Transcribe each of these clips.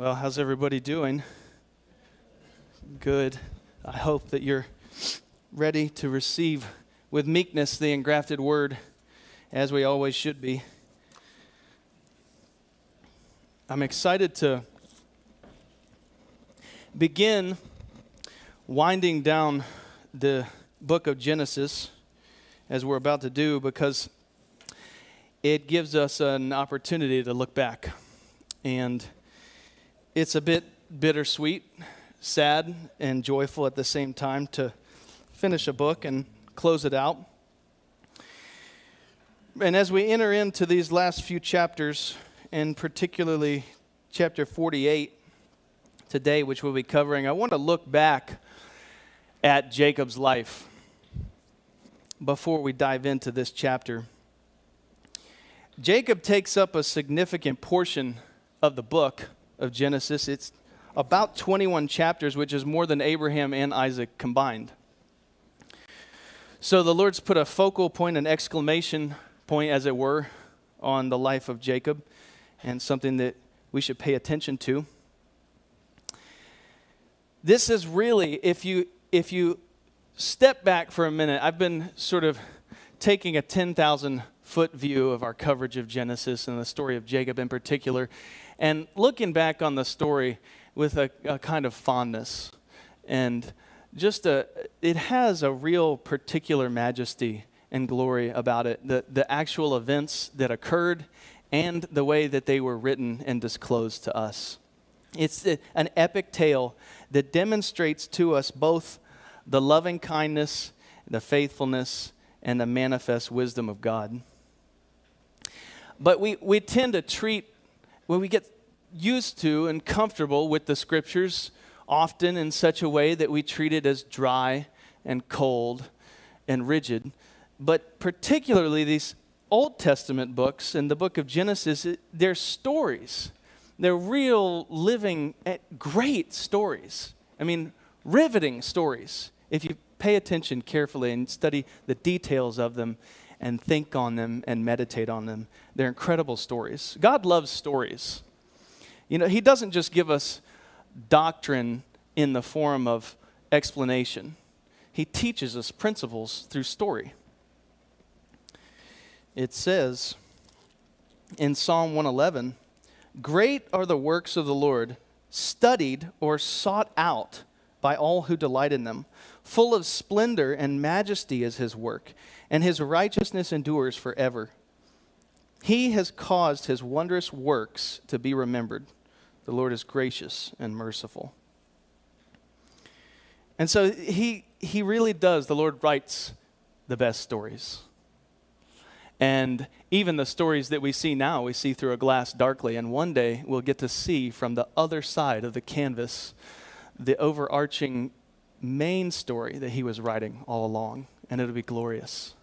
Well, how's everybody doing? Good. I hope that you're ready to receive with meekness the engrafted word, as we always should be. I'm excited to begin winding down the book of Genesis, as we're about to do, because it gives us an opportunity to look back and it's a bit bittersweet, sad, and joyful at the same time to finish a book and close it out. And as we enter into these last few chapters, and particularly chapter 48 today, which we'll be covering, I want to look back at Jacob's life before we dive into this chapter. Jacob takes up a significant portion of the book of Genesis. It's about 21 chapters, which is more than Abraham and Isaac combined. So the Lord's put a focal point, an exclamation point, as it were, on the life of Jacob, and something that we should pay attention to. This is really, if you if you step back for a minute, I've been sort of taking a 10,000 foot view of our coverage of Genesis and the story of Jacob in particular, and looking back on the story with a, a kind of fondness and just a it has a real particular majesty and glory about it. The, the actual events that occurred and the way that they were written and disclosed to us. It's an epic tale that demonstrates to us both the loving kindness the faithfulness and the manifest wisdom of god. But we, we tend to treat when we get used to and comfortable with the scriptures, often in such a way that we treat it as dry and cold and rigid. But particularly these Old Testament books and the book of Genesis, they're stories. They're real, living, eh, great stories. I mean, riveting stories. If you pay attention carefully and study the details of them and think on them and meditate on them. They're incredible stories. God loves stories. You know, He doesn't just give us doctrine in the form of explanation, He teaches us principles through story. It says in Psalm 111 Great are the works of the Lord, studied or sought out by all who delight in them. Full of splendor and majesty is his work, and his righteousness endures forever. He has caused his wondrous works to be remembered. The Lord is gracious and merciful. And so he, he really does, the Lord writes the best stories. And even the stories that we see now, we see through a glass darkly. And one day we'll get to see from the other side of the canvas the overarching main story that he was writing all along, and it'll be glorious.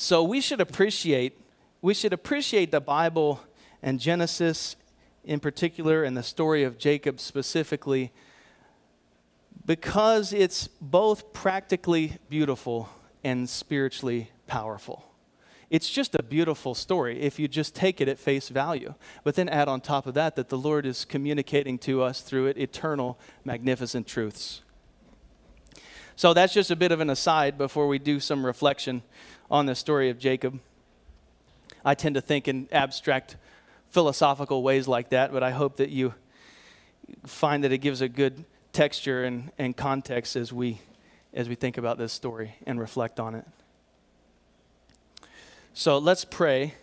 So we should appreciate we should appreciate the Bible and Genesis in particular and the story of Jacob specifically because it's both practically beautiful and spiritually powerful. It's just a beautiful story if you just take it at face value. But then add on top of that that the Lord is communicating to us through it eternal, magnificent truths. So that's just a bit of an aside before we do some reflection on the story of Jacob. I tend to think in abstract philosophical ways like that, but I hope that you find that it gives a good texture and, and context as we as we think about this story and reflect on it. So let's pray,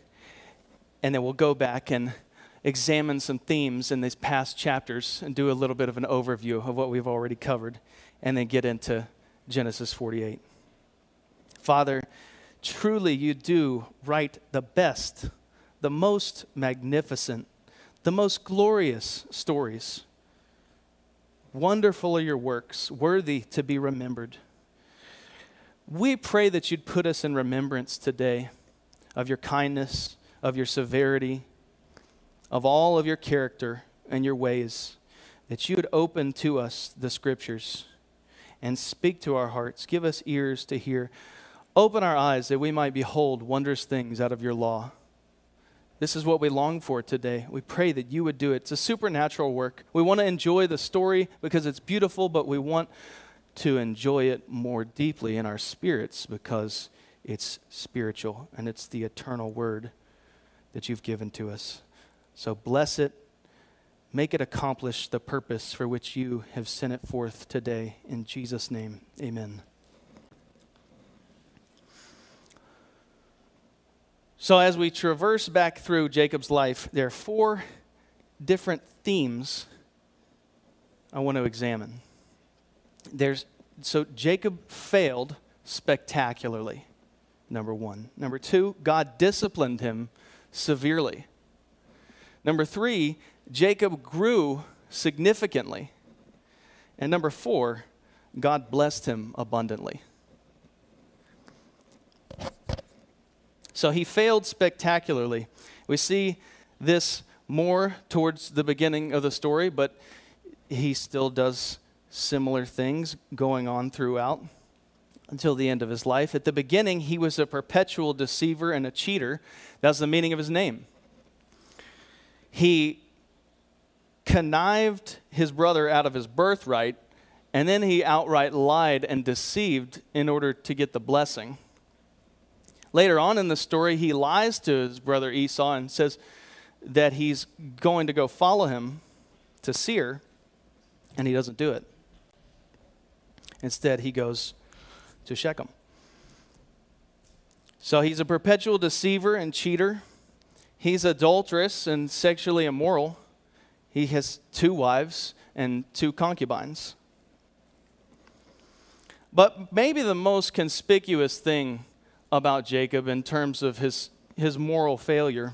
and then we'll go back and examine some themes in these past chapters and do a little bit of an overview of what we've already covered, and then get into Genesis 48. Father, truly you do write the best, the most magnificent, the most glorious stories. Wonderful are your works, worthy to be remembered. We pray that you'd put us in remembrance today of your kindness, of your severity, of all of your character and your ways, that you would open to us the scriptures and speak to our hearts. Give us ears to hear. Open our eyes that we might behold wondrous things out of your law. This is what we long for today. We pray that you would do it. It's a supernatural work. We want to enjoy the story because it's beautiful, but we want to enjoy it more deeply in our spirits because it's spiritual and it's the eternal word that you've given to us. So bless it. Make it accomplish the purpose for which you have sent it forth today. In Jesus' name, amen. So, as we traverse back through Jacob's life, there are four different themes I want to examine. There's, so, Jacob failed spectacularly, number one. Number two, God disciplined him severely. Number three, Jacob grew significantly. And number four, God blessed him abundantly. So he failed spectacularly. We see this more towards the beginning of the story, but he still does similar things going on throughout until the end of his life. At the beginning, he was a perpetual deceiver and a cheater. That's the meaning of his name. He connived his brother out of his birthright, and then he outright lied and deceived in order to get the blessing. Later on in the story, he lies to his brother Esau and says that he's going to go follow him to Seir, and he doesn't do it. Instead, he goes to Shechem. So he's a perpetual deceiver and cheater. He's adulterous and sexually immoral. He has two wives and two concubines. But maybe the most conspicuous thing about Jacob in terms of his, his moral failure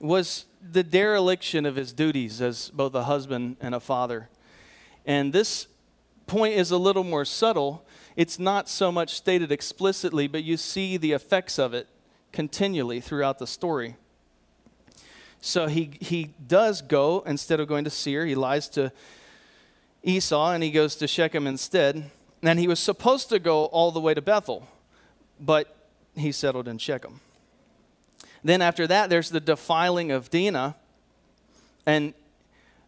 was the dereliction of his duties as both a husband and a father. And this point is a little more subtle. It's not so much stated explicitly, but you see the effects of it continually throughout the story. So he, he does go, instead of going to Seir, he lies to Esau and he goes to Shechem instead. And he was supposed to go all the way to Bethel, but he settled in Shechem. Then after that, there's the defiling of Dinah. And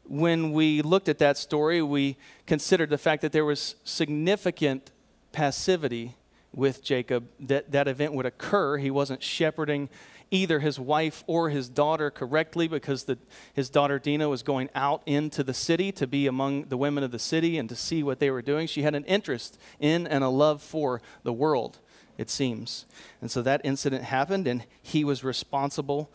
when we looked at that story, we considered the fact that there was significant passivity with Jacob, that that event would occur. He wasn't shepherding either his wife or his daughter correctly because the, his daughter Dinah was going out into the city to be among the women of the city and to see what they were doing. She had an interest in and a love for the world it seems. And so that incident happened, and he was responsible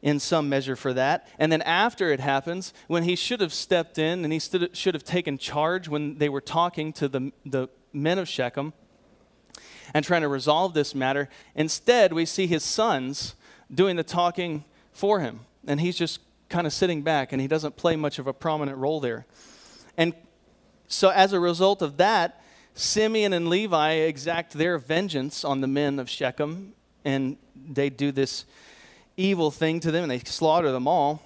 in some measure for that. And then after it happens, when he should have stepped in and he should have taken charge when they were talking to the, the men of Shechem and trying to resolve this matter, instead we see his sons doing the talking for him. And he's just kind of sitting back and he doesn't play much of a prominent role there. And so as a result of that, Simeon and Levi exact their vengeance on the men of Shechem, and they do this evil thing to them, and they slaughter them all.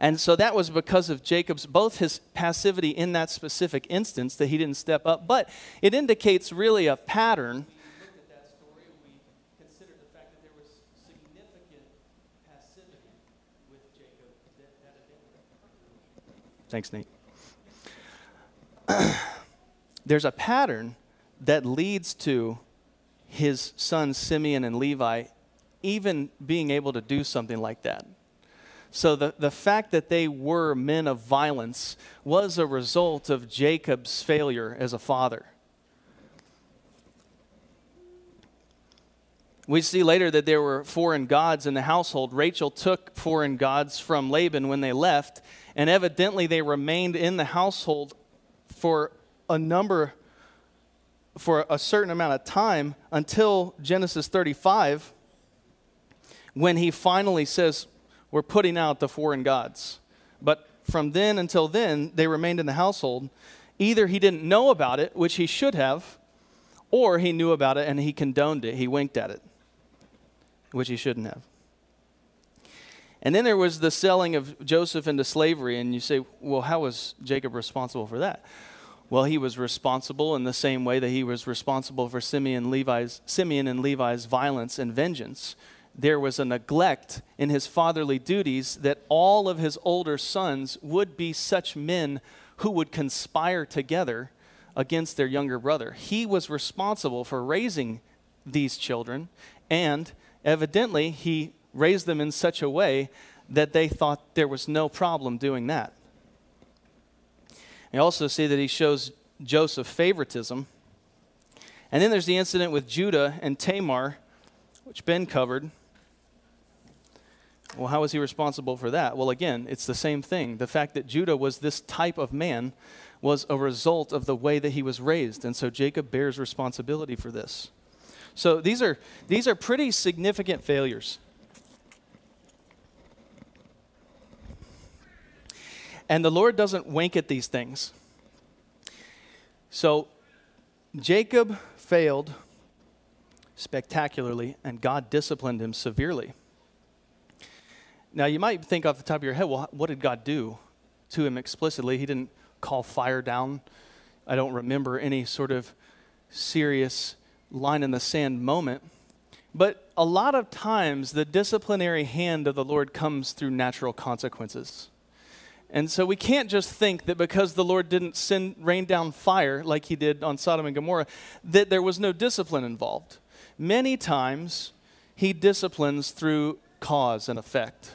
And so that was because of Jacob's, both his passivity in that specific instance, that he didn't step up, but it indicates really a pattern. Thanks, Nate. there's a pattern that leads to his sons Simeon and Levi even being able to do something like that. So the, the fact that they were men of violence was a result of Jacob's failure as a father. We see later that there were foreign gods in the household. Rachel took foreign gods from Laban when they left, and evidently they remained in the household for a number for a certain amount of time until Genesis 35, when he finally says, We're putting out the foreign gods. But from then until then, they remained in the household. Either he didn't know about it, which he should have, or he knew about it and he condoned it. He winked at it, which he shouldn't have. And then there was the selling of Joseph into slavery, and you say, well, how was Jacob responsible for that? Well, he was responsible in the same way that he was responsible for Simeon, Levi's, Simeon and Levi's violence and vengeance. there was a neglect in his fatherly duties that all of his older sons would be such men who would conspire together against their younger brother. He was responsible for raising these children, and evidently, he raised them in such a way that they thought there was no problem doing that. You also see that he shows Joseph favoritism. And then there's the incident with Judah and Tamar, which Ben covered. Well, how was he responsible for that? Well, again, it's the same thing. The fact that Judah was this type of man was a result of the way that he was raised. And so Jacob bears responsibility for this. So these are, these are pretty significant failures. And the Lord doesn't wink at these things. So Jacob failed spectacularly, and God disciplined him severely. Now, you might think off the top of your head, well, what did God do to him explicitly? He didn't call fire down. I don't remember any sort of serious line in the sand moment. But a lot of times, the disciplinary hand of the Lord comes through natural consequences. And so we can't just think that because the Lord didn't send rain down fire like he did on Sodom and Gomorrah, that there was no discipline involved. Many times, he disciplines through cause and effect.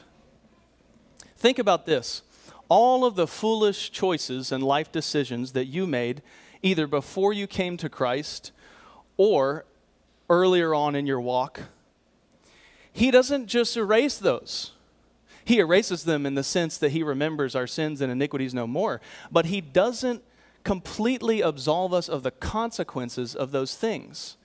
Think about this all of the foolish choices and life decisions that you made, either before you came to Christ or earlier on in your walk, He doesn't just erase those. He erases them in the sense that He remembers our sins and iniquities no more, but He doesn't completely absolve us of the consequences of those things.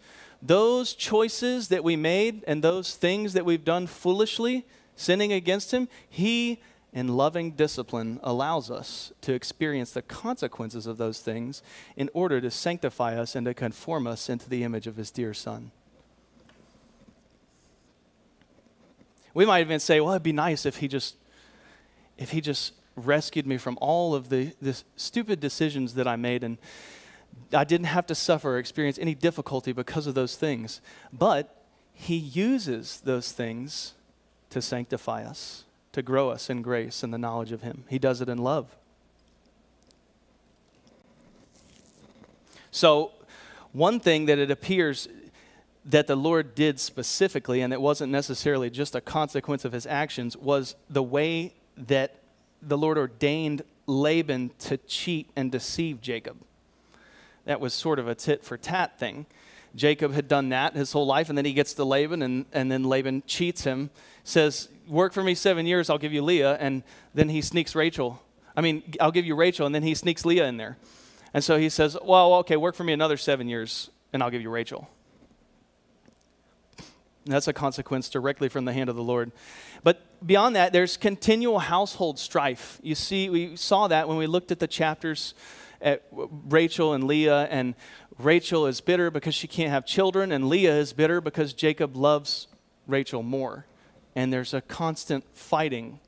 Those choices that we made and those things that we've done foolishly, sinning against Him, He in loving discipline allows us to experience the consequences of those things in order to sanctify us and to conform us into the image of his dear son. We might even say, well, it'd be nice if he just if he just rescued me from all of the, the stupid decisions that I made and I didn't have to suffer or experience any difficulty because of those things. But he uses those things to sanctify us to grow us in grace and the knowledge of Him. He does it in love. So, one thing that it appears that the Lord did specifically, and it wasn't necessarily just a consequence of his actions, was the way that the Lord ordained Laban to cheat and deceive Jacob. That was sort of a tit for tat thing. Jacob had done that his whole life, and then he gets to Laban, and, and then Laban cheats him, says, Work for me seven years, I'll give you Leah, and then he sneaks Rachel. I mean, I'll give you Rachel, and then he sneaks Leah in there. And so he says, Well, okay, work for me another seven years, and I'll give you Rachel. And that's a consequence directly from the hand of the Lord. But beyond that, there's continual household strife. You see, we saw that when we looked at the chapters at Rachel and Leah, and Rachel is bitter because she can't have children, and Leah is bitter because Jacob loves Rachel more. And there's a constant fighting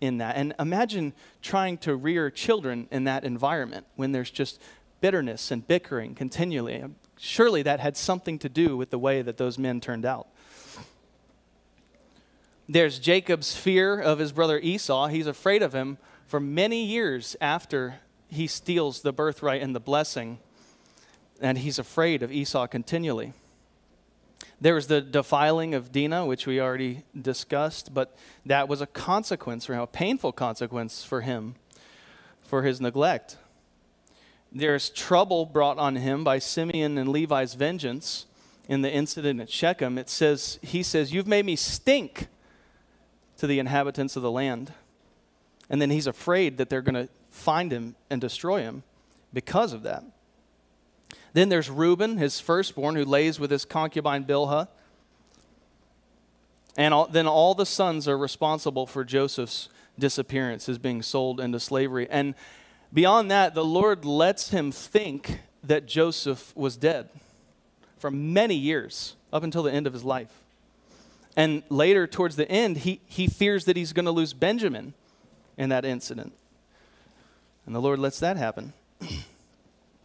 in that. And imagine trying to rear children in that environment when there's just bitterness and bickering continually. Surely that had something to do with the way that those men turned out. There's Jacob's fear of his brother Esau. He's afraid of him for many years after he steals the birthright and the blessing and he's afraid of Esau continually. There was the defiling of Dinah, which we already discussed, but that was a consequence him, a painful consequence for him for his neglect. There's trouble brought on him by Simeon and Levi's vengeance in the incident at Shechem. It says, He says, You've made me stink to the inhabitants of the land. And then he's afraid that they're going to find him and destroy him because of that. Then there's Reuben, his firstborn, who lays with his concubine Bilhah. And all, then all the sons are responsible for Joseph's disappearance, his being sold into slavery. And beyond that, the Lord lets him think that Joseph was dead for many years, up until the end of his life. And later, towards the end, he, he fears that he's going to lose Benjamin in that incident. And the Lord lets that happen.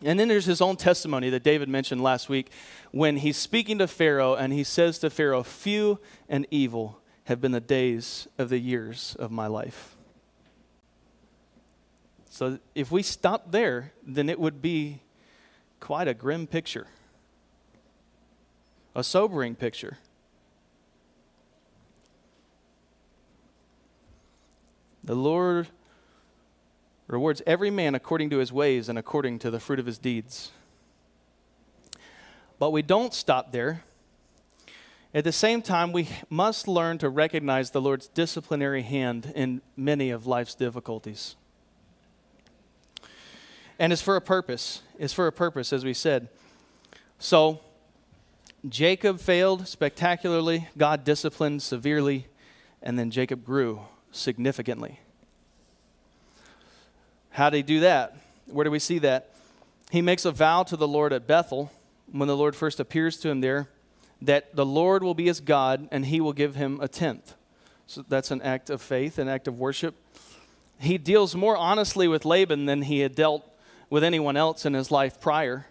And then there's his own testimony that David mentioned last week when he's speaking to Pharaoh and he says to Pharaoh, Few and evil have been the days of the years of my life. So if we stop there, then it would be quite a grim picture, a sobering picture. The Lord rewards every man according to his ways and according to the fruit of his deeds. But we don't stop there. At the same time, we must learn to recognize the Lord's disciplinary hand in many of life's difficulties. And it's for a purpose. It's for a purpose, as we said. So, Jacob failed spectacularly, God disciplined severely, and then Jacob grew significantly. How did he do that? Where do we see that? He makes a vow to the Lord at Bethel when the Lord first appears to him there that the Lord will be his God and he will give him a tenth. So that's an act of faith, an act of worship. He deals more honestly with Laban than he had dealt with anyone else in his life prior.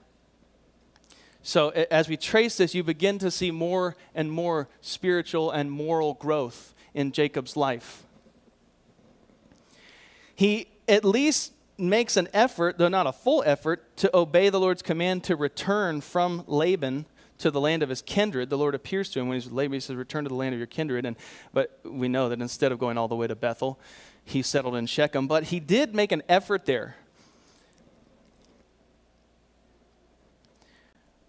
So as we trace this, you begin to see more and more spiritual and moral growth in Jacob's life. He at least makes an effort, though not a full effort, to obey the Lord's command to return from Laban to the land of his kindred. The Lord appears to him when he's with Laban. He says, Return to the land of your kindred. And, but we know that instead of going all the way to Bethel, he settled in Shechem. But he did make an effort there.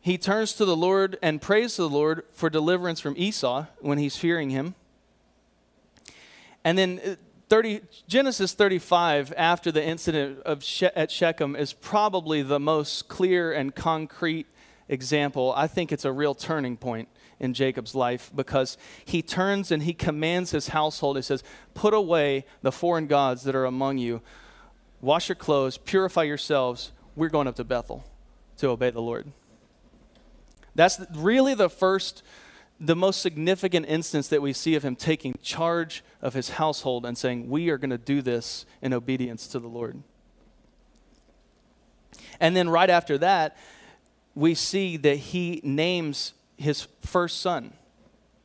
He turns to the Lord and prays to the Lord for deliverance from Esau when he's fearing him. And then uh, 30, Genesis 35, after the incident of she- at Shechem, is probably the most clear and concrete example. I think it's a real turning point in Jacob's life because he turns and he commands his household. He says, Put away the foreign gods that are among you, wash your clothes, purify yourselves. We're going up to Bethel to obey the Lord. That's really the first the most significant instance that we see of him taking charge of his household and saying, We are going to do this in obedience to the Lord. And then right after that, we see that he names his first son,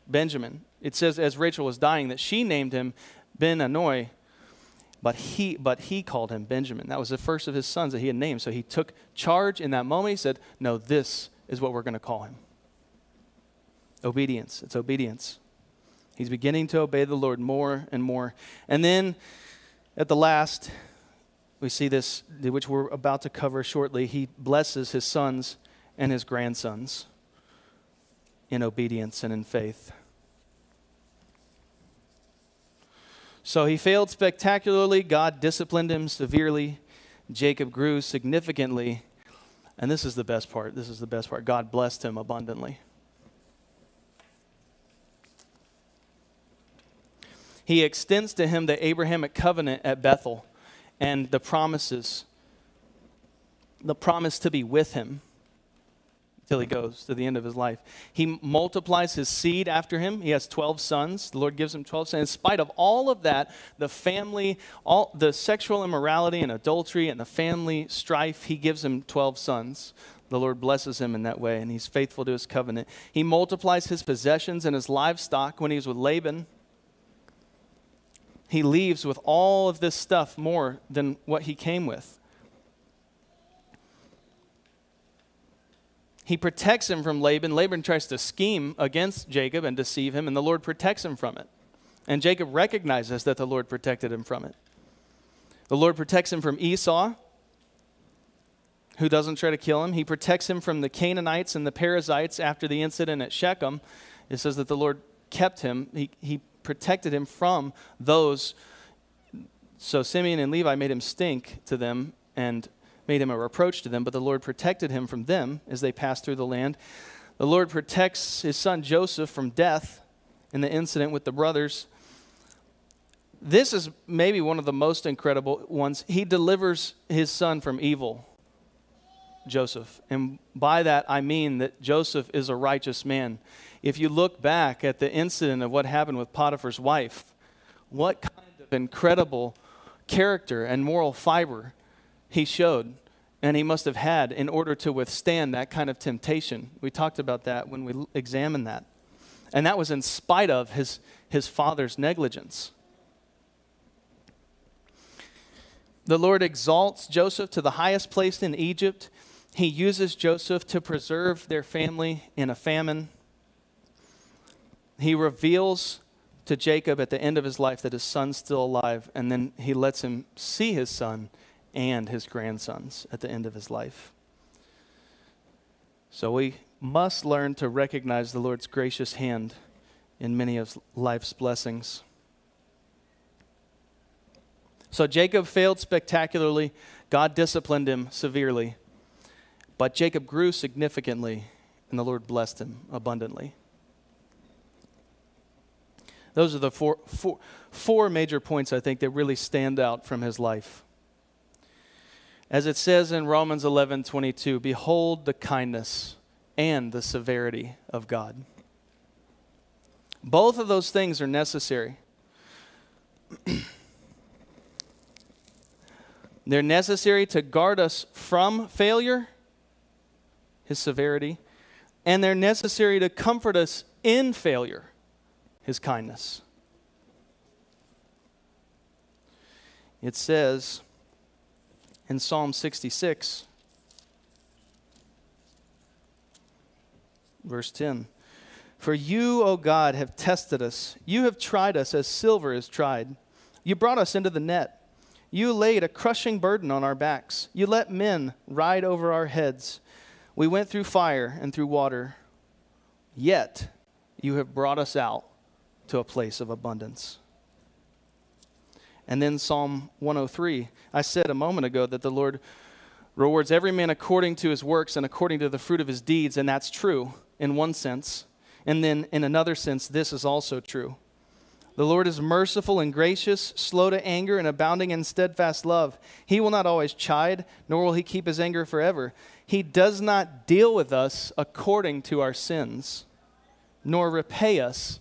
Benjamin. It says, as Rachel was dying, that she named him Ben-oni, but he, but he called him Benjamin. That was the first of his sons that he had named. So he took charge in that moment. He said, No, this is what we're going to call him. Obedience. It's obedience. He's beginning to obey the Lord more and more. And then at the last, we see this, which we're about to cover shortly. He blesses his sons and his grandsons in obedience and in faith. So he failed spectacularly. God disciplined him severely. Jacob grew significantly. And this is the best part. This is the best part. God blessed him abundantly. He extends to him the Abrahamic covenant at Bethel and the promises, the promise to be with him till he goes to the end of his life. He multiplies his seed after him. He has 12 sons. The Lord gives him 12 sons. In spite of all of that, the family, all the sexual immorality and adultery and the family strife, he gives him 12 sons. The Lord blesses him in that way, and he's faithful to his covenant. He multiplies his possessions and his livestock when he's with Laban he leaves with all of this stuff more than what he came with. He protects him from Laban. Laban tries to scheme against Jacob and deceive him, and the Lord protects him from it. And Jacob recognizes that the Lord protected him from it. The Lord protects him from Esau, who doesn't try to kill him. He protects him from the Canaanites and the Perizzites after the incident at Shechem. It says that the Lord kept him. He, he protected him from those. So Simeon and Levi made him stink to them and made him a reproach to them, but the Lord protected him from them as they passed through the land. The Lord protects his son Joseph from death in the incident with the brothers. This is maybe one of the most incredible ones. He delivers his son from evil, Joseph. And by that, I mean that Joseph is a righteous man if you look back at the incident of what happened with Potiphar's wife, what kind of incredible character and moral fiber he showed. and he must have had in order to withstand that kind of temptation. We talked about that when we examined that. And that was in spite of his, his father's negligence. The Lord exalts Joseph to the highest place in Egypt. He uses Joseph to preserve their family in a famine. He reveals to Jacob at the end of his life that his son's still alive, and then he lets him see his son and his grandsons at the end of his life. So we must learn to recognize the Lord's gracious hand in many of life's blessings. So Jacob failed spectacularly. God disciplined him severely. But Jacob grew significantly, and the Lord blessed him abundantly. Those are the four, four, four major points I think that really stand out from his life. As it says in Romans 11 22, behold the kindness and the severity of God. Both of those things are necessary. They're necessary to guard us from failure, his severity, and they're necessary to comfort us in failure, his kindness. It says, in Psalm 66, verse 10. For you, O God, have tested us. You have tried us as silver is tried. You brought us into the net. You laid a crushing burden on our backs. You let men ride over our heads. We went through fire and through water. Yet you have brought us out to a place of abundance. And then Psalm 103. I said a moment ago that the Lord rewards every man according to his works and according to the fruit of his deeds, and that's true in one sense. And then in another sense, this is also true. The Lord is merciful and gracious, slow to anger, and abounding in steadfast love. He will not always chide, nor will he keep his anger forever. He does not deal with us according to our sins, nor repay us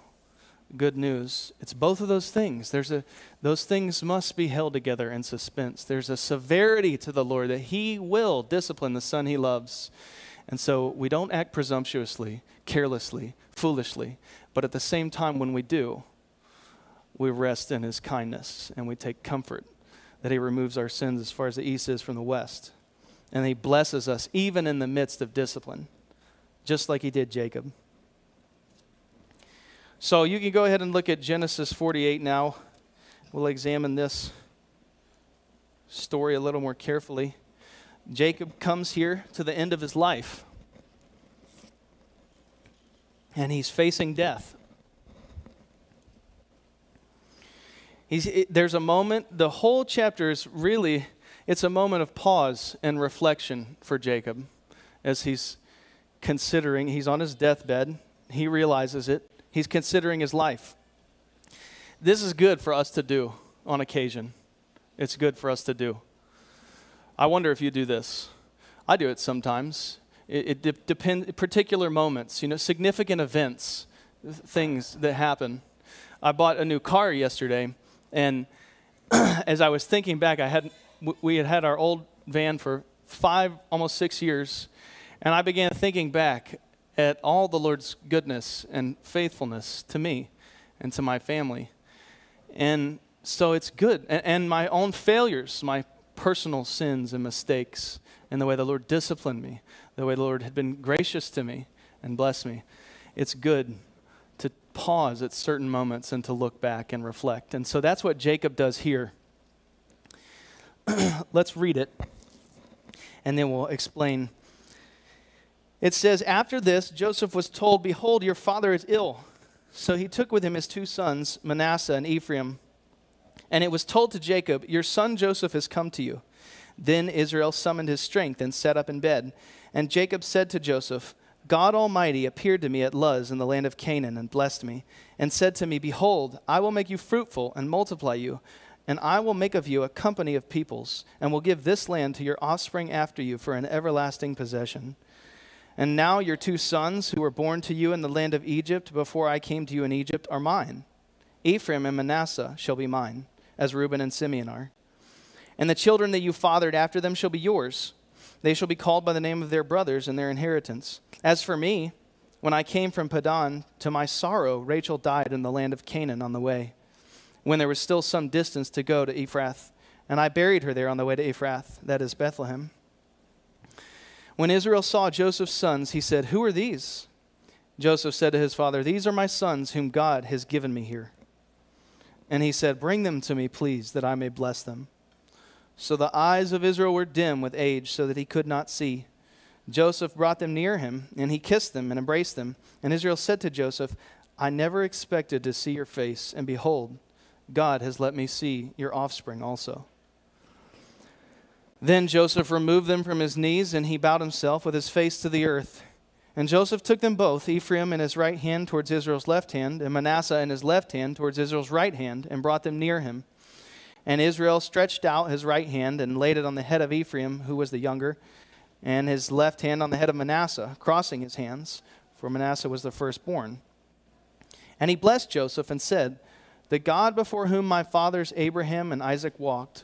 good news. It's both of those things. There's a those things must be held together in suspense. There's a severity to the Lord that he will discipline the son he loves. And so we don't act presumptuously, carelessly, foolishly, but at the same time when we do, we rest in his kindness and we take comfort that he removes our sins as far as the east is from the west. And he blesses us even in the midst of discipline, just like he did Jacob. So you can go ahead and look at Genesis 48 now. We'll examine this story a little more carefully. Jacob comes here to the end of his life, and he's facing death. He's, it, there's a moment, the whole chapter is really, it's a moment of pause and reflection for Jacob as he's considering, he's on his deathbed, he realizes it, He's considering his life. This is good for us to do on occasion. It's good for us to do. I wonder if you do this. I do it sometimes. It, it de- depends, particular moments, you know, significant events, things that happen. I bought a new car yesterday, and as I was thinking back, I had we had had our old van for five, almost six years, and I began thinking back at all the Lord's goodness and faithfulness to me and to my family. And so it's good. And, and, my own failures, my personal sins and mistakes, and the way the Lord disciplined me, the way the Lord had been gracious to me and blessed me. It's good to pause at certain moments and to look back and reflect. And so that's what Jacob does here. Let's read it, and then we'll explain it says, After this, Joseph was told, Behold, your father is ill. So he took with him his two sons, Manasseh and Ephraim. And it was told to Jacob, Your son Joseph has come to you. Then Israel summoned his strength and sat up in bed. And Jacob said to Joseph, God Almighty appeared to me at Luz in the land of Canaan and blessed me, and said to me, Behold, I will make you fruitful and multiply you, and I will make of you a company of peoples, and will give this land to your offspring after you for an everlasting possession. And now your two sons, who were born to you in the land of Egypt before I came to you in Egypt, are mine. Ephraim and Manasseh shall be mine, as Reuben and Simeon are. And the children that you fathered after them shall be yours. They shall be called by the name of their brothers and their inheritance. As for me, when I came from Paddan, to my sorrow, Rachel died in the land of Canaan on the way, when there was still some distance to go to Ephrath. And I buried her there on the way to Ephrath, that is Bethlehem. When Israel saw Joseph's sons, he said, Who are these? Joseph said to his father, These are my sons whom God has given me here. And he said, Bring them to me, please, that I may bless them. So the eyes of Israel were dim with age, so that he could not see. Joseph brought them near him, and he kissed them and embraced them. And Israel said to Joseph, I never expected to see your face, and behold, God has let me see your offspring also. Then Joseph removed them from his knees, and he bowed himself with his face to the earth. And Joseph took them both, Ephraim in his right hand towards Israel's left hand, and Manasseh in his left hand towards Israel's right hand, and brought them near him. And Israel stretched out his right hand and laid it on the head of Ephraim, who was the younger, and his left hand on the head of Manasseh, crossing his hands, for Manasseh was the firstborn. And he blessed Joseph and said, The God before whom my fathers Abraham and Isaac walked,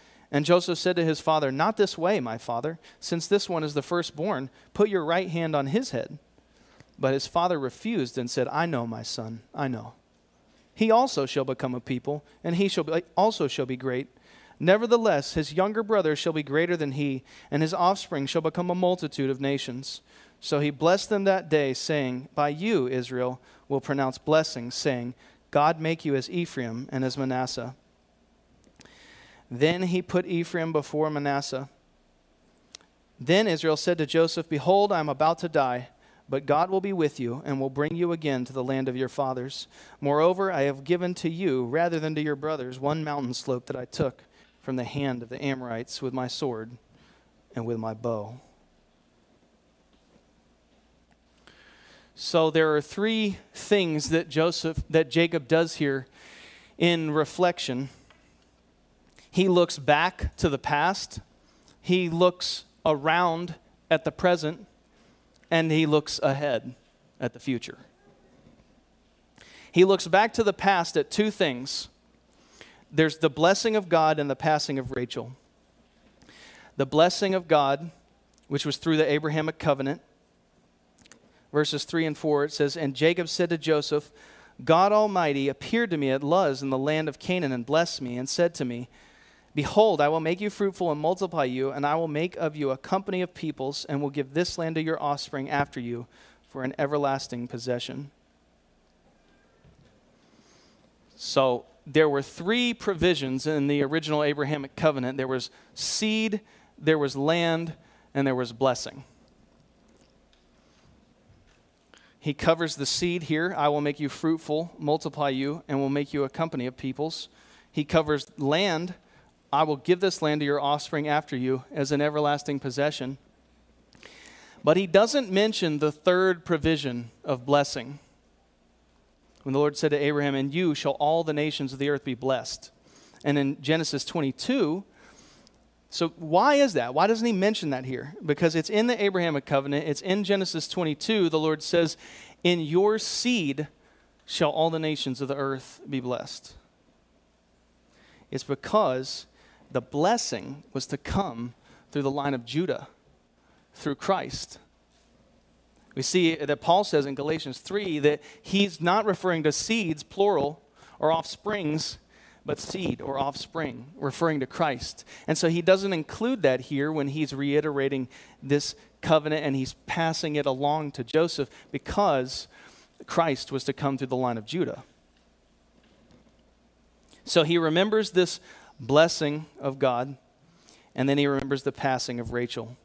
And Joseph said to his father, Not this way, my father, since this one is the firstborn, put your right hand on his head. But his father refused and said, I know, my son, I know. He also shall become a people, and he shall be, also shall be great. Nevertheless, his younger brother shall be greater than he, and his offspring shall become a multitude of nations. So he blessed them that day, saying, By you, Israel, will pronounce blessings, saying, God make you as Ephraim and as Manasseh. Then he put Ephraim before Manasseh. Then Israel said to Joseph, Behold, I am about to die. But God will be with you and will bring you again to the land of your fathers. Moreover, I have given to you, rather than to your brothers, one mountain slope that I took from the hand of the Amorites with my sword and with my bow. So there are three things that Joseph that Jacob does here in reflection. He looks back to the past, he looks around at the present, and he looks ahead at the future. He looks back to the past at two things there's the blessing of God and the passing of Rachel. The blessing of God, which was through the Abrahamic covenant, verses 3 and 4, it says, And Jacob said to Joseph, God Almighty appeared to me at Luz in the land of Canaan and blessed me, and said to me, Behold, I will make you fruitful and multiply you, and I will make of you a company of peoples, and will give this land to your offspring after you for an everlasting possession. So there were three provisions in the original Abrahamic covenant there was seed, there was land, and there was blessing. He covers the seed here I will make you fruitful, multiply you, and will make you a company of peoples. He covers land I will give this land to your offspring after you as an everlasting possession. But he doesn't mention the third provision of blessing. When the Lord said to Abraham, And you shall all the nations of the earth be blessed. And in Genesis 22, so why is that? Why doesn't he mention that here? Because it's in the Abrahamic covenant, it's in Genesis 22. The Lord says, In your seed shall all the nations of the earth be blessed. It's because the blessing was to come through the line of Judah, through Christ. We see that Paul says in Galatians 3 that he's not referring to seeds, plural, or offsprings, but seed or offspring, referring to Christ. And so he doesn't include that here when he's reiterating this covenant and he's passing it along to Joseph because Christ was to come through the line of Judah. So he remembers this blessing of God, and then he remembers the passing of Rachel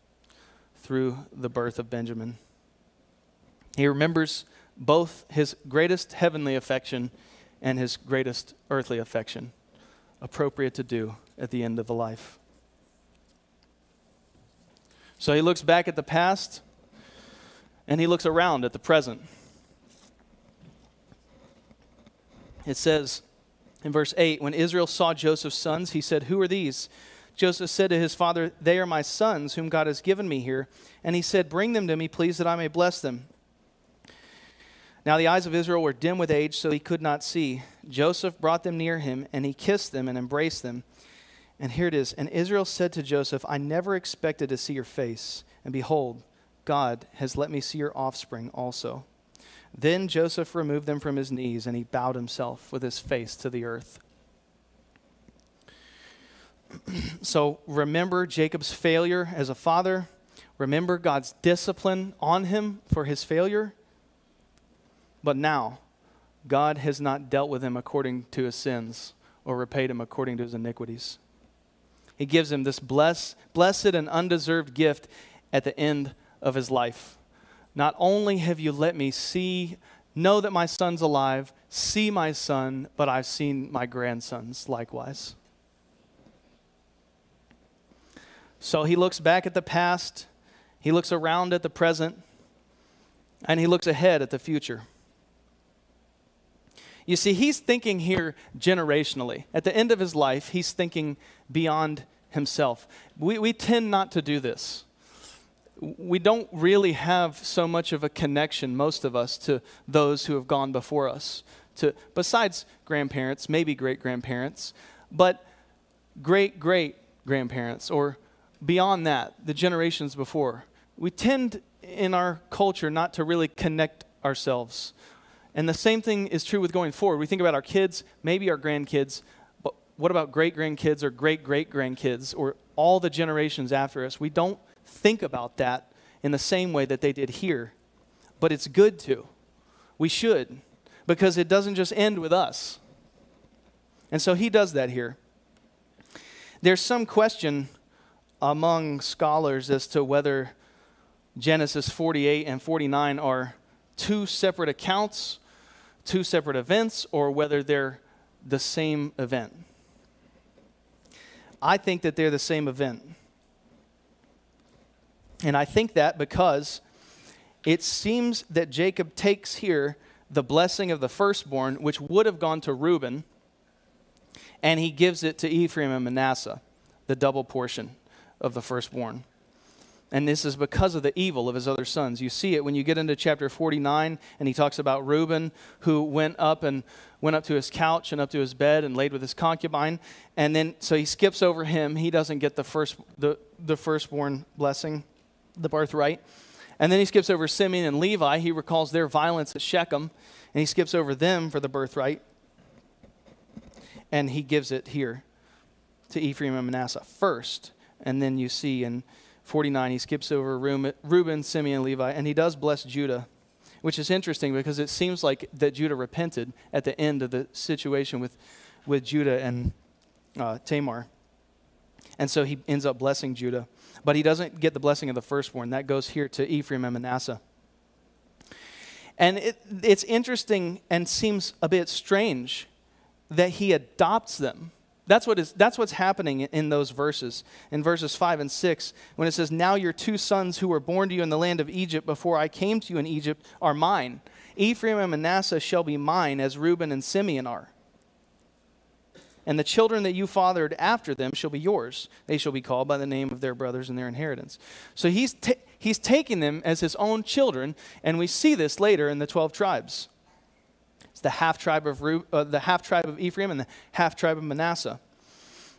through the birth of Benjamin. He remembers both his greatest heavenly affection and his greatest earthly affection, appropriate to do at the end of the life. So he looks back at the past and he looks around at the present. It says in verse 8 When Israel saw Joseph's sons, he said, Who are these? Joseph said to his father, They are my sons, whom God has given me here. And he said, Bring them to me, please, that I may bless them. Now the eyes of Israel were dim with age, so he could not see. Joseph brought them near him, and he kissed them and embraced them. And here it is. And Israel said to Joseph, I never expected to see your face, and behold, God has let me see your offspring also. Then Joseph removed them from his knees, and he bowed himself with his face to the earth. so remember Jacob's failure as a father. Remember God's discipline on him for his failure. But now, God has not dealt with him according to his sins or repaid him according to his iniquities. He gives him this bless, blessed and undeserved gift at the end of his life. Not only have you let me see, know that my son's alive, see my son, but I've seen my grandsons likewise. So he looks back at the past, he looks around at the present, and he looks ahead at the future. You see, he's thinking here generationally. At the end of his life, he's thinking beyond himself. We, we tend not to do this. We don't really have so much of a connection, most of us, to those who have gone before us, to, besides grandparents, maybe great grandparents, but great great grandparents or beyond that, the generations before. We tend in our culture not to really connect ourselves. And the same thing is true with going forward. We think about our kids, maybe our grandkids, but what about great grandkids or great great grandkids or all the generations after us? We don't think about that in the same way that they did here. But it's good to. We should, because it doesn't just end with us. And so he does that here. There's some question among scholars as to whether Genesis 48 and 49 are two separate accounts, two separate events, or whether they're the same event. I think that they're the same event. And I think that because it seems that Jacob takes here the blessing of the firstborn, which would have gone to Reuben, and he gives it to Ephraim and Manasseh, the double portion of the firstborn. And this is because of the evil of his other sons. You see it when you get into chapter 49, and he talks about Reuben, who went up and went up to his couch and up to his bed and laid with his concubine. And then, so he skips over him. He doesn't get the, first, the, the firstborn blessing, the birthright. And then he skips over Simeon and Levi. He recalls their violence at Shechem, and he skips over them for the birthright. And he gives it here to Ephraim and Manasseh first. And then you see in 49, he skips over Reuben, Simeon, and Levi, and he does bless Judah, which is interesting because it seems like that Judah repented at the end of the situation with, with Judah and uh, Tamar. And so he ends up blessing Judah. But he doesn't get the blessing of the firstborn. That goes here to Ephraim and Manasseh. And it, it's interesting and seems a bit strange that he adopts them that's, what is, that's what's happening in those verses. In verses 5 and 6, when it says, Now your two sons who were born to you in the land of Egypt before I came to you in Egypt are mine. Ephraim and Manasseh shall be mine, as Reuben and Simeon are. And the children that you fathered after them shall be yours. They shall be called by the name of their brothers and their inheritance. So he's, ta- he's taking them as his own children, and we see this later in the 12 tribes. It's the half tribe of Ru- uh, the half tribe of Ephraim and the half tribe of Manasseh.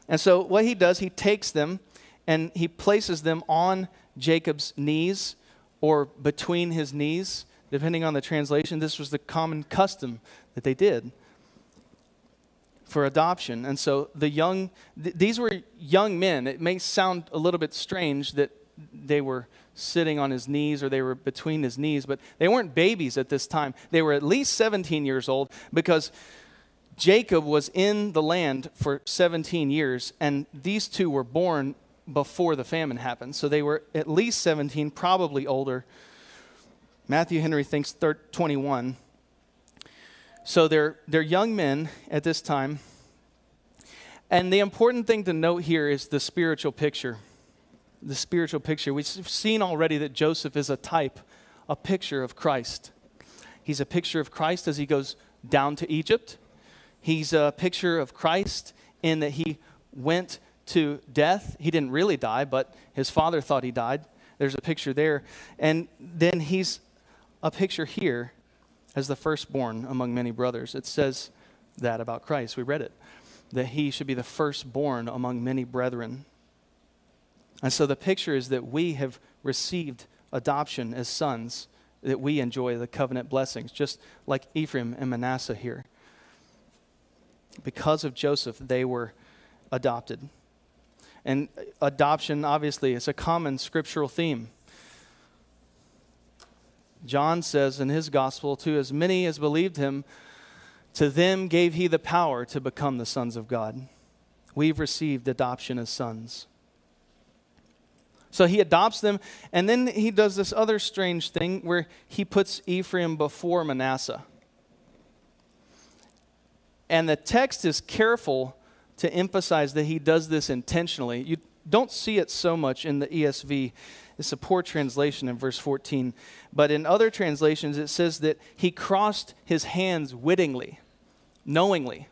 And so what he does, he takes them and he places them on Jacob's knees or between his knees, depending on the translation. This was the common custom that they did for adoption. And so the young, th- these were young men. It may sound a little bit strange that they were sitting on his knees or they were between his knees, but they weren't babies at this time. They were at least 17 years old because Jacob was in the land for 17 years, and these two were born before the famine happened. So they were at least 17, probably older. Matthew Henry thinks 21. So they're, they're young men at this time. And the important thing to note here is the spiritual picture. The spiritual picture. We've seen already that Joseph is a type, a picture of Christ. He's a picture of Christ as he goes down to Egypt. He's a picture of Christ in that he went to death. He didn't really die, but his father thought he died. There's a picture there. And then he's a picture here as the firstborn among many brothers. It says that about Christ. We read it, that he should be the firstborn among many brethren. And so the picture is that we have received adoption as sons, that we enjoy the covenant blessings, just like Ephraim and Manasseh here. Because of Joseph, they were adopted. And adoption, obviously, is a common scriptural theme. John says in his gospel, To as many as believed him, to them gave he the power to become the sons of God. We've received adoption as sons. So he adopts them, and then he does this other strange thing where he puts Ephraim before Manasseh. And the text is careful to emphasize that he does this intentionally. You don't see it so much in the ESV. It's a poor translation in verse 14. But in other translations, it says that he crossed his hands wittingly, knowingly.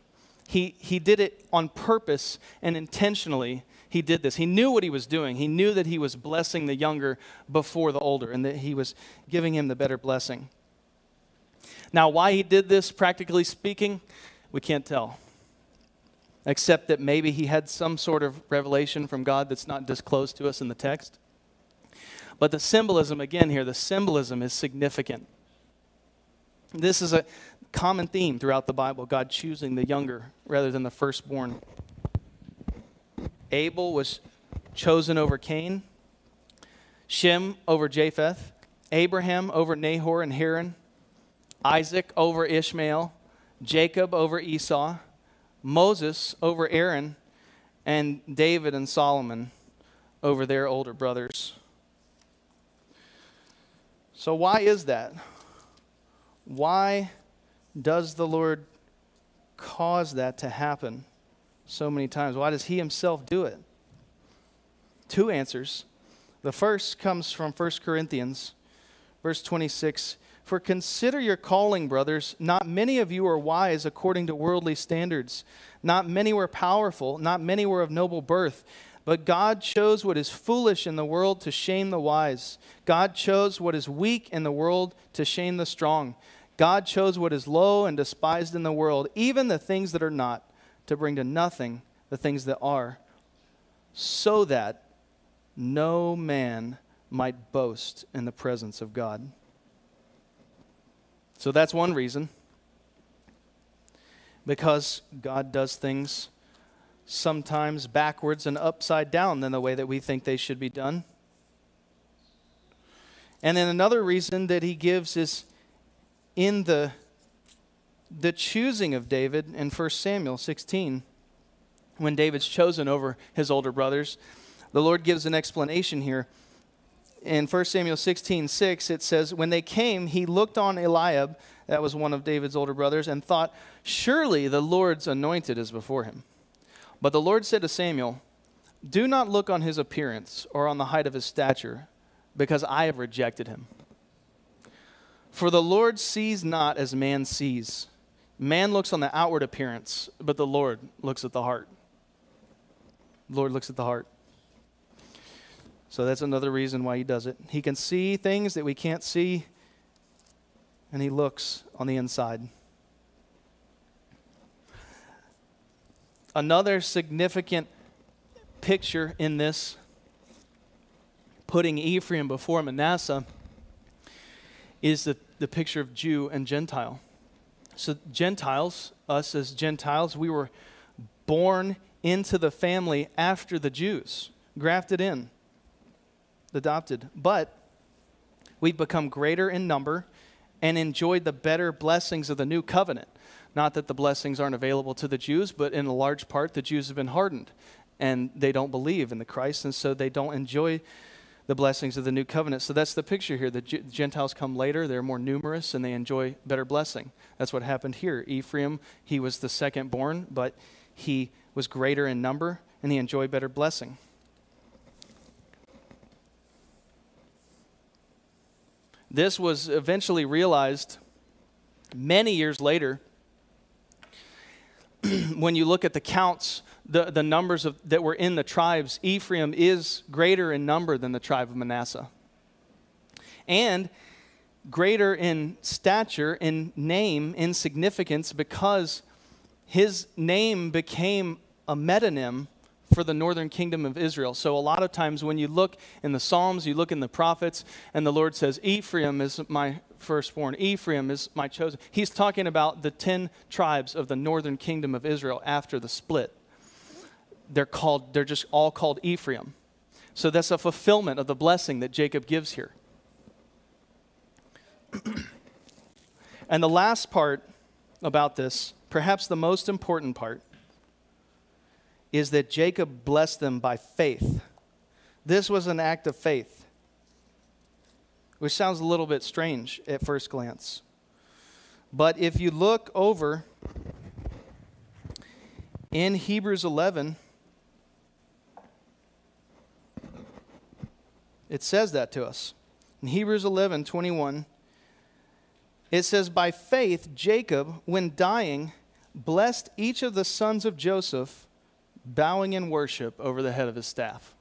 He, he did it on purpose and intentionally. He did this. He knew what he was doing. He knew that he was blessing the younger before the older and that he was giving him the better blessing. Now, why he did this, practically speaking, we can't tell. Except that maybe he had some sort of revelation from God that's not disclosed to us in the text. But the symbolism, again, here, the symbolism is significant. This is a common theme throughout the Bible God choosing the younger rather than the firstborn. Abel was chosen over Cain, Shem over Japheth, Abraham over Nahor and Haran, Isaac over Ishmael, Jacob over Esau, Moses over Aaron, and David and Solomon over their older brothers. So, why is that? Why does the Lord cause that to happen so many times? Why does He Himself do it? Two answers. The first comes from 1 Corinthians, verse 26. For consider your calling, brothers. Not many of you are wise according to worldly standards. Not many were powerful. Not many were of noble birth. But God chose what is foolish in the world to shame the wise. God chose what is weak in the world to shame the strong. God chose what is low and despised in the world, even the things that are not, to bring to nothing the things that are, so that no man might boast in the presence of God. So that's one reason. Because God does things sometimes backwards and upside down than the way that we think they should be done. And then another reason that he gives is in the, the choosing of David in 1 Samuel 16, when David's chosen over his older brothers. The Lord gives an explanation here. In 1 Samuel 16, 6, it says, When they came, he looked on Eliab, that was one of David's older brothers, and thought, Surely the Lord's anointed is before him. But the Lord said to Samuel, Do not look on his appearance or on the height of his stature, because I have rejected him. For the Lord sees not as man sees. Man looks on the outward appearance, but the Lord looks at the heart. Lord looks at the heart. So that's another reason why he does it. He can see things that we can't see, and he looks on the inside. Another significant picture in this, putting Ephraim before Manasseh, is the, the picture of Jew and Gentile. So, Gentiles, us as Gentiles, we were born into the family after the Jews, grafted in, adopted. But we've become greater in number and enjoyed the better blessings of the new covenant. Not that the blessings aren't available to the Jews, but in a large part, the Jews have been hardened and they don't believe in the Christ, and so they don't enjoy the blessings of the new covenant. So that's the picture here. The Gentiles come later, they're more numerous, and they enjoy better blessing. That's what happened here. Ephraim, he was the second born, but he was greater in number, and he enjoyed better blessing. This was eventually realized many years later when you look at the counts the, the numbers of, that were in the tribes, Ephraim is greater in number than the tribe of Manasseh. And greater in stature, in name, in significance, because his name became a metonym for the northern kingdom of Israel. So, a lot of times when you look in the Psalms, you look in the prophets, and the Lord says, Ephraim is my firstborn, Ephraim is my chosen. He's talking about the 10 tribes of the northern kingdom of Israel after the split they're called, they're just all called Ephraim. So that's a fulfillment of the blessing that Jacob gives here. and the last part about this, perhaps the most important part, is that Jacob blessed them by faith. This was an act of faith, which sounds a little bit strange at first glance. But if you look over in Hebrews 11, It says that to us. In Hebrews 11 21, it says, By faith, Jacob, when dying, blessed each of the sons of Joseph, bowing in worship over the head of his staff.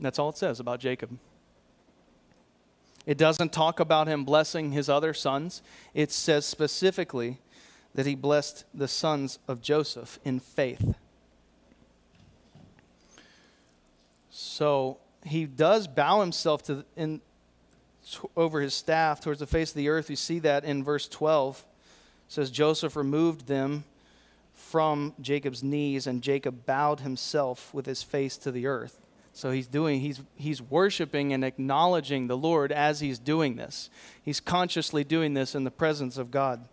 That's all it says about Jacob. It doesn't talk about him blessing his other sons. It says specifically that he blessed the sons of Joseph in faith. So he does bow himself to in, over his staff towards the face of the earth. We see that in verse 12. It says, Joseph removed them from Jacob's knees, and Jacob bowed himself with his face to the earth. So he's doing, he's, he's worshiping and acknowledging the Lord as he's doing this. He's consciously doing this in the presence of God.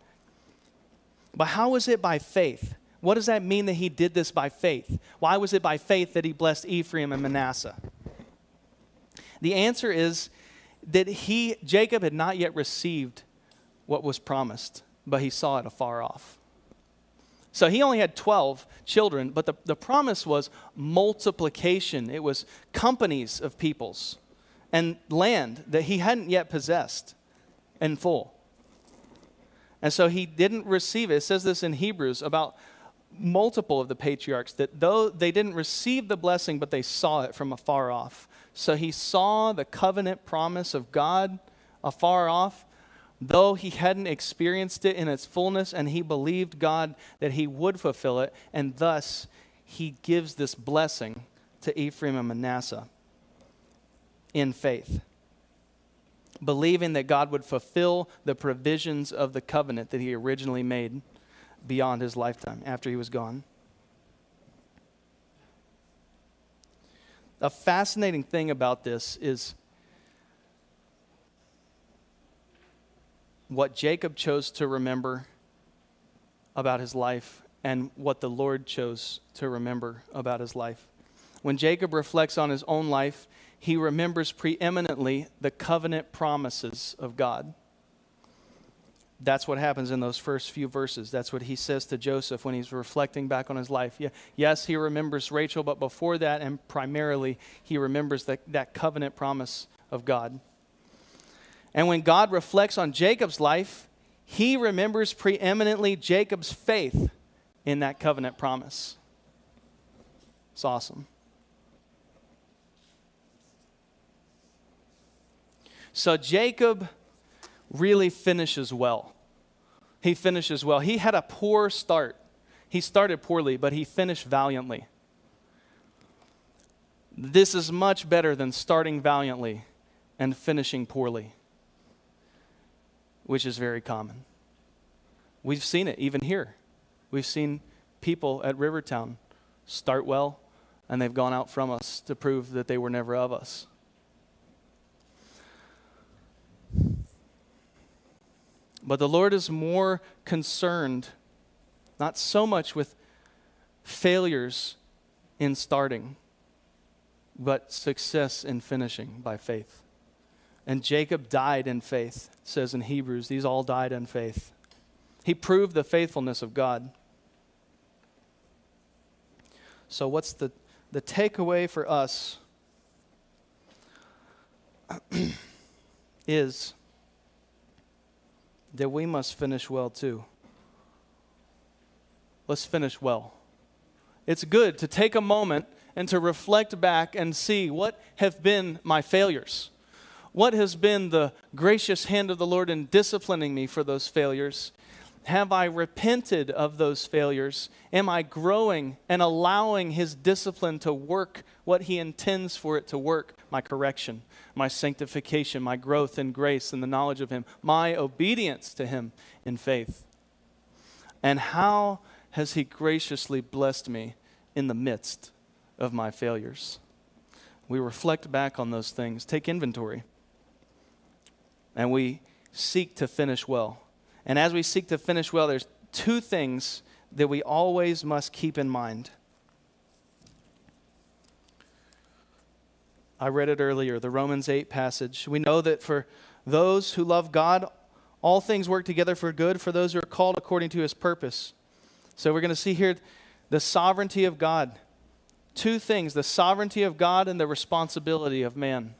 But how is it by faith? What does that mean that he did this by faith? Why was it by faith that he blessed Ephraim and Manasseh? The answer is that he, Jacob, had not yet received what was promised, but he saw it afar off. So he only had 12 children, but the, the promise was multiplication. It was companies of peoples and land that he hadn't yet possessed in full. And so he didn't receive it. It says this in Hebrews about multiple of the patriarchs that though they didn't receive the blessing, but they saw it from afar off. So he saw the covenant promise of God afar off, though he hadn't experienced it in its fullness, and he believed God that he would fulfill it, and thus he gives this blessing to Ephraim and Manasseh in faith, believing that God would fulfill the provisions of the covenant that he originally made beyond his lifetime after he was gone. a fascinating thing about this is what Jacob chose to remember about his life and what the Lord chose to remember about his life. When Jacob reflects on his own life, he remembers preeminently the covenant promises of God. That's what happens in those first few verses. That's what he says to Joseph when he's reflecting back on his life. Yes, he remembers Rachel, but before that, and primarily, he remembers that, that covenant promise of God. And when God reflects on Jacob's life, he remembers preeminently Jacob's faith in that covenant promise. It's awesome. So Jacob really finishes well. He finishes well. He had a poor start. He started poorly, but he finished valiantly. This is much better than starting valiantly and finishing poorly, which is very common. We've seen it even here. We've seen people at Rivertown start well, and they've gone out from us to prove that they were never of us. But the Lord is more concerned, not so much with failures in starting, but success in finishing by faith. And Jacob died in faith, says in Hebrews. These all died in faith. He proved the faithfulness of God. So, what's the, the takeaway for us? is that we must finish well too. Let's finish well. It's good to take a moment and to reflect back and see what have been my failures. What has been the gracious hand of the Lord in disciplining me for those failures? Have I repented of those failures? Am I growing and allowing His discipline to work what He intends for it to work? My correction, my sanctification, my growth in grace and the knowledge of Him, my obedience to Him in faith. And how has He graciously blessed me in the midst of my failures? We reflect back on those things, take inventory, and we seek to finish well and as we seek to finish well, there's two things that we always must keep in mind. I read it earlier, the Romans 8 passage. We know that for those who love God, all things work together for good for those who are called according to his purpose. So we're going to see here the sovereignty of God. Two things the sovereignty of God and the responsibility of man.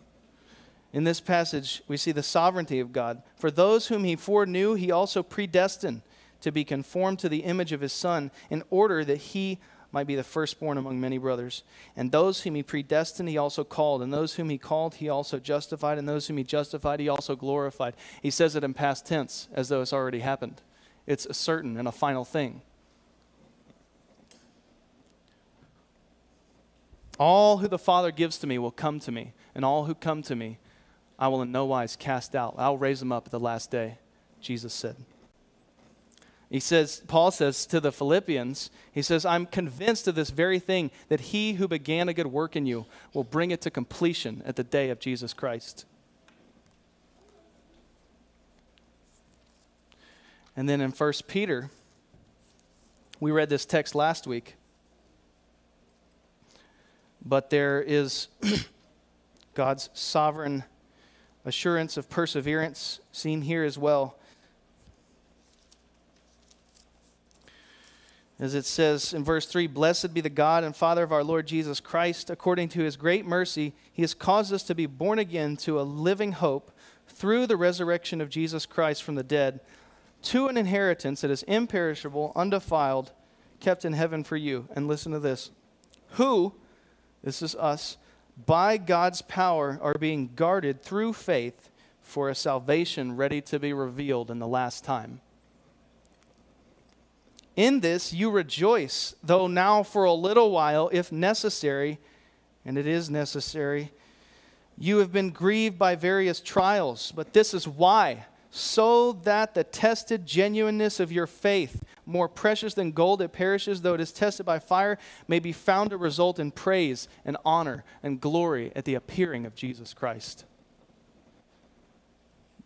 In this passage, we see the sovereignty of God. For those whom he foreknew, he also predestined to be conformed to the image of his Son, in order that he might be the firstborn among many brothers. And those whom he predestined, he also called. And those whom he called, he also justified. And those whom he justified, he also glorified. He says it in past tense, as though it's already happened. It's a certain and a final thing. All who the Father gives to me will come to me, and all who come to me, I will in no wise cast out. I'll raise them up at the last day, Jesus said. He says, Paul says to the Philippians, he says, I'm convinced of this very thing, that he who began a good work in you will bring it to completion at the day of Jesus Christ. And then in 1 Peter, we read this text last week, but there is God's sovereign assurance of perseverance seen here as well. As it says in verse 3 Blessed be the God and Father of our Lord Jesus Christ. According to his great mercy, he has caused us to be born again to a living hope through the resurrection of Jesus Christ from the dead, to an inheritance that is imperishable, undefiled, kept in heaven for you. And listen to this who, this is us, by God's power are being guarded through faith for a salvation ready to be revealed in the last time. In this you rejoice, though now for a little while, if necessary, and it is necessary, you have been grieved by various trials, but this is why so that the tested genuineness of your faith, more precious than gold that perishes, though it is tested by fire, may be found to result in praise and honor and glory at the appearing of Jesus Christ.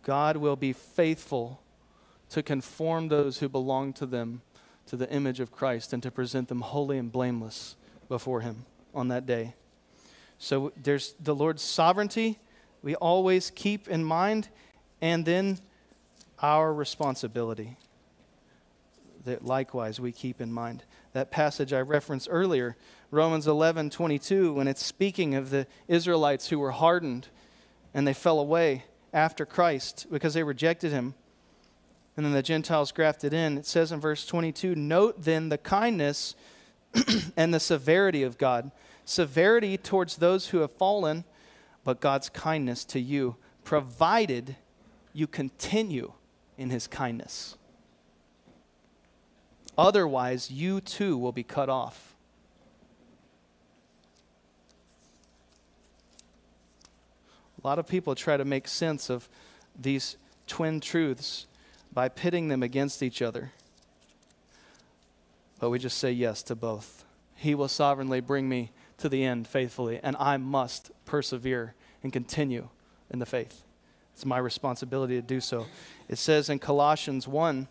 God will be faithful to conform those who belong to them to the image of Christ and to present them holy and blameless before Him on that day. So there's the Lord's sovereignty we always keep in mind, and then our responsibility that likewise we keep in mind. That passage I referenced earlier, Romans 11 22, when it's speaking of the Israelites who were hardened and they fell away after Christ because they rejected him, and then the Gentiles grafted in, it says in verse 22 Note then the kindness and the severity of God. Severity towards those who have fallen, but God's kindness to you, provided you continue in his kindness. Otherwise, you too will be cut off. A lot of people try to make sense of these twin truths by pitting them against each other. but we just say yes to both. He will sovereignly bring me to the end faithfully, and I must persevere and continue in the faith. It's my responsibility to do so. It says in Colossians 1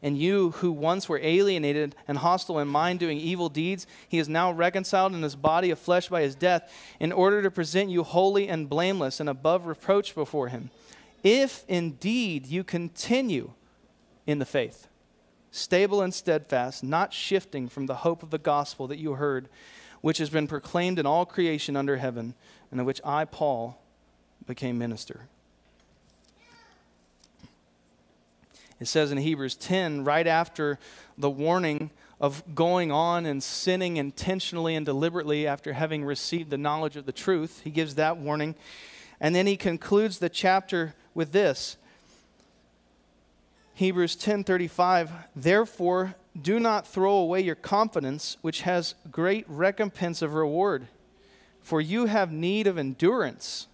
And you who once were alienated and hostile in mind, doing evil deeds, he is now reconciled in his body of flesh by his death, in order to present you holy and blameless and above reproach before him. If indeed you continue in the faith, stable and steadfast, not shifting from the hope of the gospel that you heard, which has been proclaimed in all creation under heaven, and of which I, Paul, became minister. It says in Hebrews 10, right after the warning of going on and sinning intentionally and deliberately after having received the knowledge of the truth, he gives that warning. And then he concludes the chapter with this. Hebrews 10:35 Therefore do not throw away your confidence which has great recompense of reward for you have need of endurance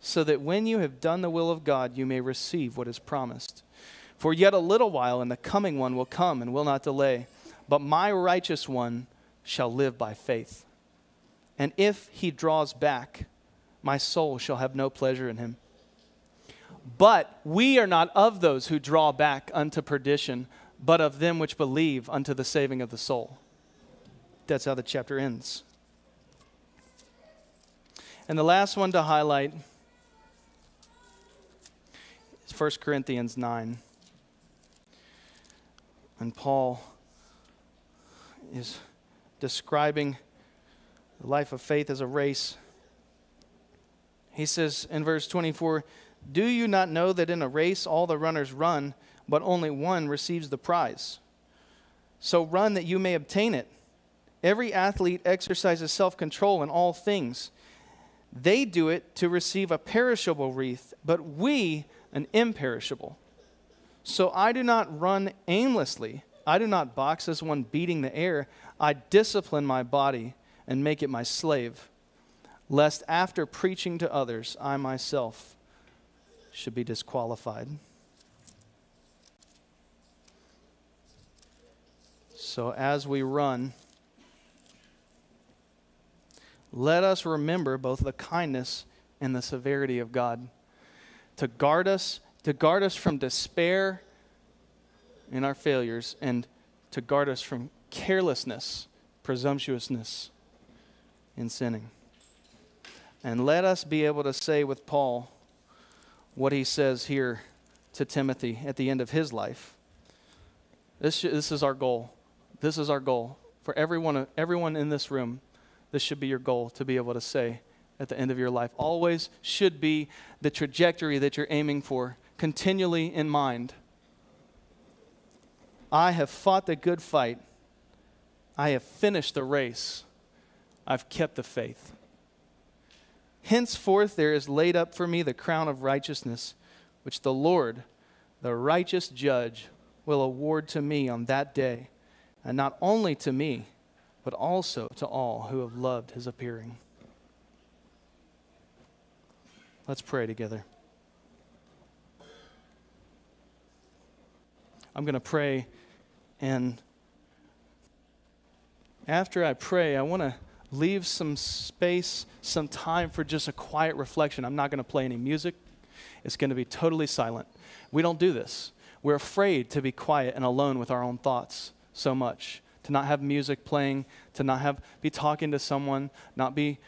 so that when you have done the will of God you may receive what is promised for yet a little while, and the coming one will come and will not delay. But my righteous one shall live by faith. And if he draws back, my soul shall have no pleasure in him. But we are not of those who draw back unto perdition, but of them which believe unto the saving of the soul. That's how the chapter ends. And the last one to highlight is 1 Corinthians 9. And Paul is describing the life of faith as a race. He says in verse 24, Do you not know that in a race all the runners run, but only one receives the prize? So run that you may obtain it. Every athlete exercises self control in all things. They do it to receive a perishable wreath, but we an imperishable. So I do not run aimlessly. I do not box as one beating the air. I discipline my body and make it my slave, lest after preaching to others, I myself should be disqualified. So as we run, let us remember both the kindness and the severity of God to guard us to guard us from despair in our failures, and to guard us from carelessness, presumptuousness in sinning. And let us be able to say with Paul what he says here to Timothy at the end of his life. This, this is our goal. This is our goal. For everyone, everyone in this room, this should be your goal to be able to say at the end of your life. Always should be the trajectory that you're aiming for continually in mind. I have fought the good fight. I have finished the race. I've kept the faith. Henceforth, there is laid up for me the crown of righteousness, which the Lord, the righteous judge, will award to me on that day, and not only to me, but also to all who have loved his appearing. Let's pray together. I'm going to pray. And after I pray, I want to leave some space, some time for just a quiet reflection. I'm not going to play any music, it's going to be totally silent. We don't do this. We're afraid to be quiet and alone with our own thoughts so much. To not have music playing, to not have be talking to someone, not be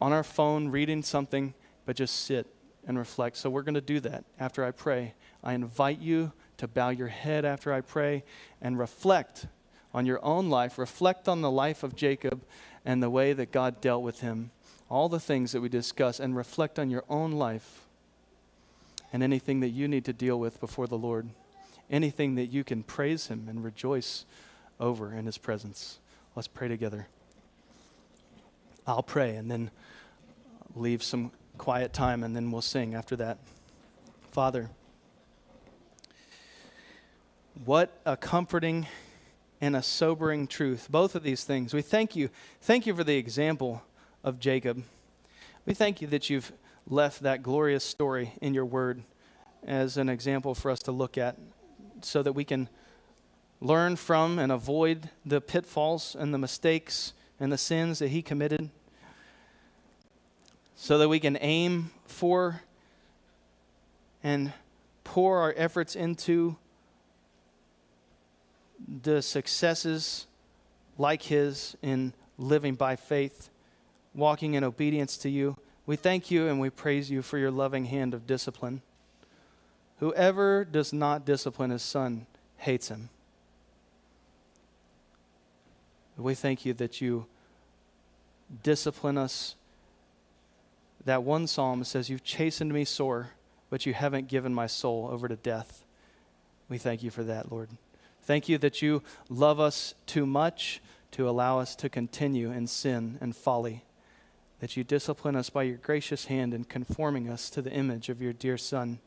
on our phone reading something, but just sit and reflect. So we're going to do that after I pray. I invite you to bow your head after I pray and reflect on your own life, reflect on the life of Jacob and the way that God dealt with him, all the things that we discuss, and reflect on your own life and anything that you need to deal with before the Lord, anything that you can praise Him and rejoice over in His presence. Let's pray together. I'll pray and then leave some quiet time, and then we'll sing after that. Father, what a comforting and a sobering truth. Both of these things. We thank you. Thank you for the example of Jacob. We thank you that you've left that glorious story in your word as an example for us to look at so that we can learn from and avoid the pitfalls and the mistakes and the sins that he committed so that we can aim for and pour our efforts into the successes like his in living by faith, walking in obedience to you. We thank you and we praise you for your loving hand of discipline. Whoever does not discipline his son hates him. We thank you that you discipline us. That one psalm says, You've chastened me sore, but you haven't given my soul over to death. We thank you for that, Lord. Thank you that you love us too much to allow us to continue in sin and folly. That you discipline us by your gracious hand in conforming us to the image of your dear Son.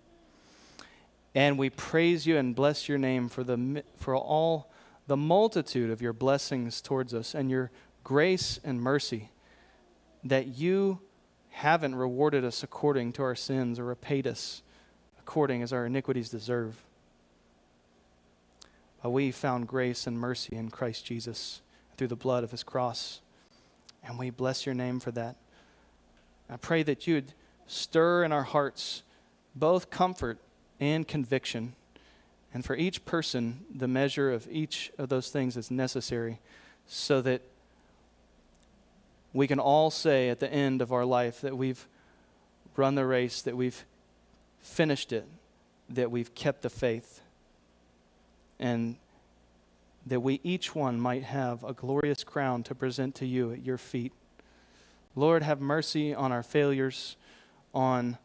And we praise you and bless your name for, the, for all the multitude of your blessings towards us and your grace and mercy that you haven't rewarded us according to our sins or repaid us according as our iniquities deserve. But we found grace and mercy in Christ Jesus through the blood of his cross. And we bless your name for that. I pray that you'd stir in our hearts both comfort and conviction. And for each person, the measure of each of those things is necessary so that we can all say at the end of our life that we've run the race, that we've finished it, that we've kept the faith, and that we each one might have a glorious crown to present to you at your feet. Lord, have mercy on our failures, on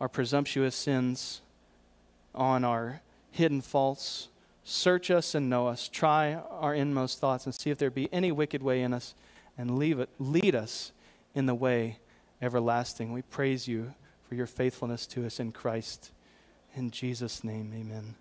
our presumptuous sins on our hidden faults. Search us and know us. Try our inmost thoughts and see if there be any wicked way in us and leave it, lead us in the way everlasting. We praise you for your faithfulness to us in Christ. In Jesus' name, amen.